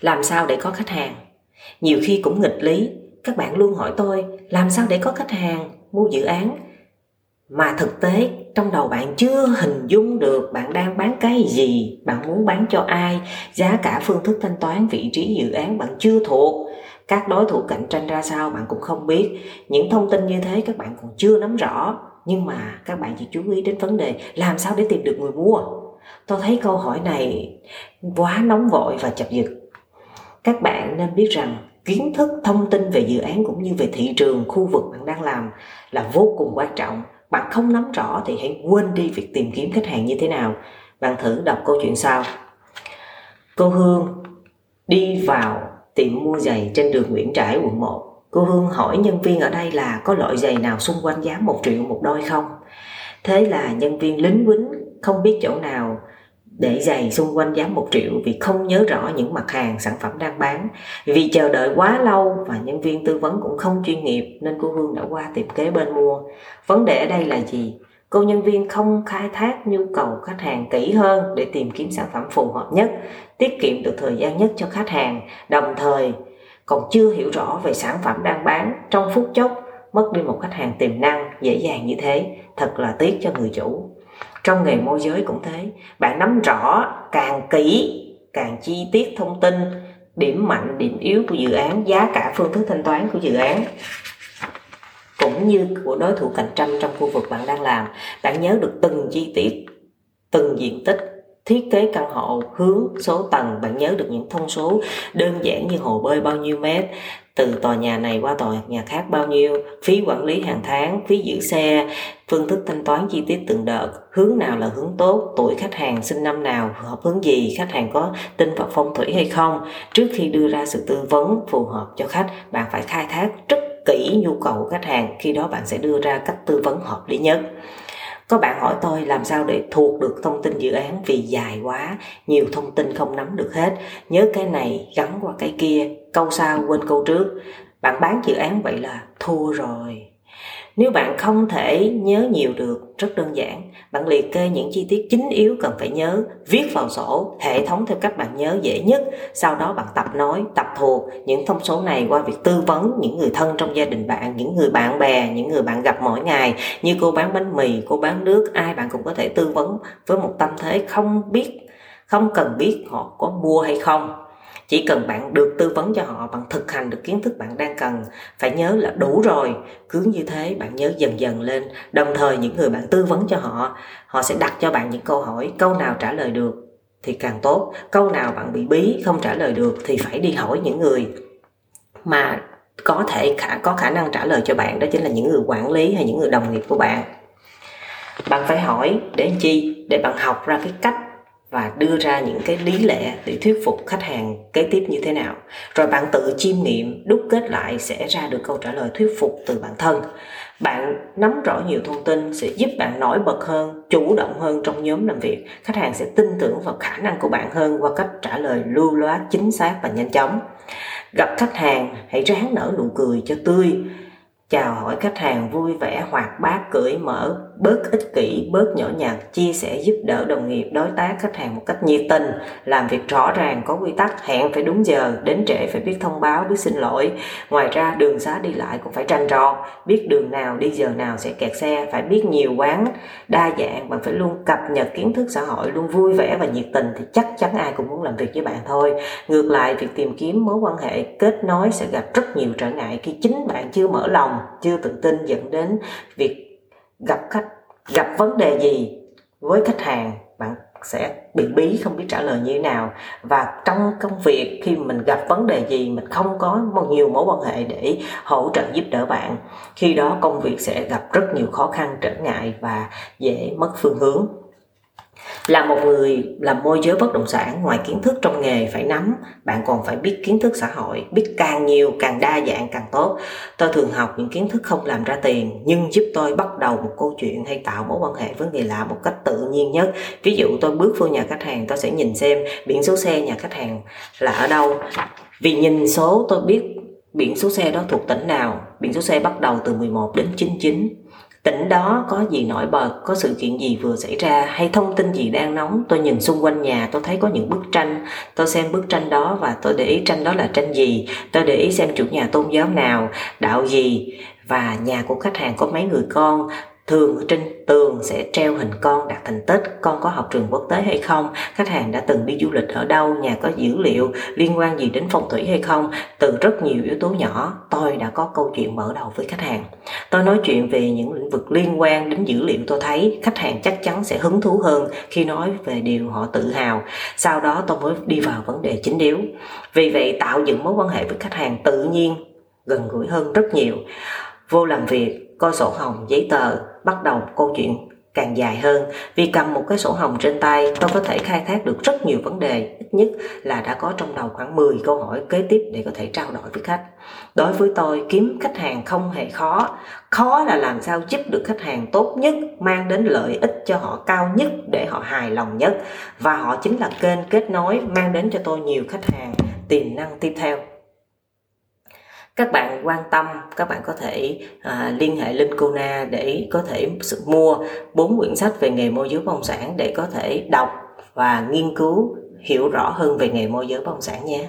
làm sao để có khách hàng? Nhiều khi cũng nghịch lý. Các bạn luôn hỏi tôi, làm sao để có khách hàng? Mua dự án? Mà thực tế, trong đầu bạn chưa hình dung được bạn đang bán cái gì, bạn muốn bán cho ai, giá cả phương thức thanh toán, vị trí dự án bạn chưa thuộc, các đối thủ cạnh tranh ra sao bạn cũng không biết. Những thông tin như thế các bạn còn chưa nắm rõ. Nhưng mà các bạn chỉ chú ý đến vấn đề làm sao để tìm được người mua. Tôi thấy câu hỏi này quá nóng vội và chập giật các bạn nên biết rằng kiến thức, thông tin về dự án cũng như về thị trường, khu vực bạn đang làm là vô cùng quan trọng. Bạn không nắm rõ thì hãy quên đi việc tìm kiếm khách hàng như thế nào. Bạn thử đọc câu chuyện sau. Cô hương đi vào tiệm mua giày trên đường Nguyễn Trãi, quận 1 cô Hương hỏi nhân viên ở đây là có loại giày nào xung quanh giá một triệu, một đôi không? Thế là nhân viên lính quýnh không biết chỗ nào để giày xung quanh giá một triệu vì không nhớ rõ những mặt hàng sản phẩm đang bán. Vì chờ đợi quá lâu và nhân viên tư vấn cũng không chuyên nghiệp nên cô Hương đã qua tiệm kế bên mua. Vấn đề ở đây là gì? Cô nhân viên không khai thác nhu cầu khách hàng kỹ hơn để tìm kiếm sản phẩm phù hợp nhất, tiết kiệm được thời gian nhất cho khách hàng. Đồng thời, còn chưa hiểu rõ về sản phẩm đang bán, trong phút chốc, mất đi một khách hàng tiềm năng, dễ dàng như thế, thật là tiếc cho người chủ trong nghề môi giới cũng thế. Bạn nắm rõ càng kỹ, càng chi tiết thông tin, điểm mạnh, điểm yếu của dự án, giá cả phương thức thanh toán của dự án, cũng như của đối thủ cạnh tranh trong khu vực bạn đang làm. Bạn nhớ được từng chi tiết, từng diện tích, thiết kế căn hộ, hướng, số tầng. Bạn nhớ được những thông số đơn giản như hồ bơi bao nhiêu mét từ tòa nhà này qua tòa nhà khác bao nhiêu? Phí quản lý hàng tháng, phí giữ xe, phương thức thanh toán chi tiết từng đợt. Hướng nào là hướng tốt? Tuổi khách hàng sinh năm nào? Hợp hướng gì? Khách hàng có tin vào phong thủy hay không? Trước khi đưa ra sự tư vấn, phù hợp cho khách, bạn phải khai thác rất kỹ nhu cầu của khách hàng. Khi đó bạn sẽ đưa ra cách tư vấn hợp lý nhất có bạn hỏi tôi làm sao để thuộc được thông tin dự án vì dài quá, nhiều thông tin không nắm được hết. Nhớ cái này, gắn qua cái kia, câu sau quên câu trước. Bạn bán dự án vậy là thua rồi. Nếu bạn không thể nhớ nhiều được rất đơn giản. Bạn liệt kê những chi tiết chính yếu cần phải nhớ, viết vào sổ, hệ thống theo cách bạn nhớ dễ nhất. Sau đó bạn tập nói, tập thuộc. Những thông số này qua việc tư vấn những người thân trong gia đình bạn, những người bạn bè, những người bạn gặp mỗi ngày. Như cô bán bánh mì, cô bán nước, ai bạn cũng có thể tư vấn với một tâm thế không biết, không cần biết họ có mua hay không chỉ cần bạn được tư vấn cho họ bằng thực hành được kiến thức bạn đang cần, phải nhớ là đủ rồi. Cứ như thế, bạn nhớ dần dần lên. Đồng thời, những người bạn tư vấn cho họ họ sẽ đặt cho bạn những câu hỏi, câu nào trả lời được thì càng tốt. Câu nào bạn bị bí, không trả lời được thì phải đi hỏi những người mà có thể khả, có khả năng trả lời cho bạn. Đó chính là những người quản lý hay những người đồng nghiệp của bạn. Bạn phải hỏi để chi? Để bạn học ra cái cách và đưa ra những cái lý lẽ để thuyết phục khách hàng kế tiếp như thế nào. Rồi bạn tự chiêm nghiệm, đúc kết lại sẽ ra được câu trả lời thuyết phục từ bản thân. Bạn nắm rõ nhiều thông tin sẽ giúp bạn nổi bật hơn, chủ động hơn trong nhóm làm việc. Khách hàng sẽ tin tưởng vào khả năng của bạn hơn qua cách trả lời lưu loát, chính xác và nhanh chóng. Gặp khách hàng, hãy ráng nở nụ cười cho tươi chào hỏi khách hàng vui vẻ, hoạt bát, cởi mở, bớt ích kỷ, bớt nhỏ nhặt, chia sẻ, giúp đỡ đồng nghiệp, đối tác khách hàng một cách nhiệt tình. Làm việc rõ ràng, có quy tắc, hẹn phải đúng giờ, đến trễ phải biết thông báo, biết xin lỗi. Ngoài ra, đường xá đi lại cũng phải tranh tròn biết đường nào đi, giờ nào sẽ kẹt xe, phải biết nhiều quán. Đa dạng, bạn phải luôn cập nhật kiến thức xã hội, luôn vui vẻ và nhiệt tình thì chắc chắn ai cũng muốn làm việc với bạn thôi. Ngược lại, việc tìm kiếm mối quan hệ, kết nối sẽ gặp rất nhiều trở ngại khi chính bạn chưa mở lòng chưa tự tin dẫn đến việc gặp khách, gặp vấn đề gì với khách hàng, bạn sẽ bị bí, không biết trả lời như thế nào. Và trong công việc, khi mình gặp vấn đề gì, mình không có một nhiều mối quan hệ để hỗ trợ giúp đỡ bạn, khi đó công việc sẽ gặp rất nhiều khó khăn, trở ngại và dễ mất phương hướng là một người làm môi giới bất động sản ngoài kiến thức trong nghề phải nắm. Bạn còn phải biết kiến thức xã hội, biết càng nhiều càng đa dạng càng tốt. Tôi thường học những kiến thức không làm ra tiền, nhưng giúp tôi bắt đầu một câu chuyện hay tạo mối quan hệ với người lạ một cách tự nhiên nhất. Ví dụ tôi bước vô nhà khách hàng, tôi sẽ nhìn xem biển số xe nhà khách hàng là ở đâu. Vì nhìn số tôi biết biển số xe đó thuộc tỉnh nào. Biển số xe bắt đầu từ 11 đến 99 tỉnh đó có gì nổi bật, có sự kiện gì vừa xảy ra, hay thông tin gì đang nóng? Tôi nhìn xung quanh nhà, tôi thấy có những bức tranh. Tôi xem bức tranh đó và tôi để ý tranh đó là tranh gì. Tôi để ý xem chủ nhà tôn giáo nào, đạo gì và nhà của khách hàng có mấy người con thường trên tường sẽ treo hình con đặt thành tích. Con có học trường quốc tế hay không? Khách hàng đã từng đi du lịch ở đâu? Nhà có dữ liệu liên quan gì đến phong thủy hay không? Từ rất nhiều yếu tố nhỏ, tôi đã có câu chuyện mở đầu với khách hàng. Tôi nói chuyện về những lĩnh vực liên quan đến dữ liệu, tôi thấy khách hàng chắc chắn sẽ hứng thú hơn khi nói về điều họ tự hào. Sau đó tôi mới đi vào vấn đề chính yếu. Vì vậy, tạo dựng mối quan hệ với khách hàng tự nhiên gần gũi hơn rất nhiều. Vô làm việc coi sổ hồng, giấy tờ, bắt đầu câu chuyện càng dài hơn. Vì cầm một cái sổ hồng trên tay, tôi có thể khai thác được rất nhiều vấn đề. Ít nhất là đã có trong đầu khoảng 10 câu hỏi kế tiếp để có thể trao đổi với khách. Đối với tôi, kiếm khách hàng không hề khó. Khó là làm sao giúp được khách hàng tốt nhất, mang đến lợi ích cho họ cao nhất để họ hài lòng nhất. Và họ chính là kênh kết nối, mang đến cho tôi nhiều khách hàng tiềm năng tiếp theo các bạn quan tâm các bạn có thể à, liên hệ linh Kona để có thể mua bốn quyển sách về nghề môi giới bất động sản để có thể đọc và nghiên cứu hiểu rõ hơn về nghề môi giới bất động sản nhé.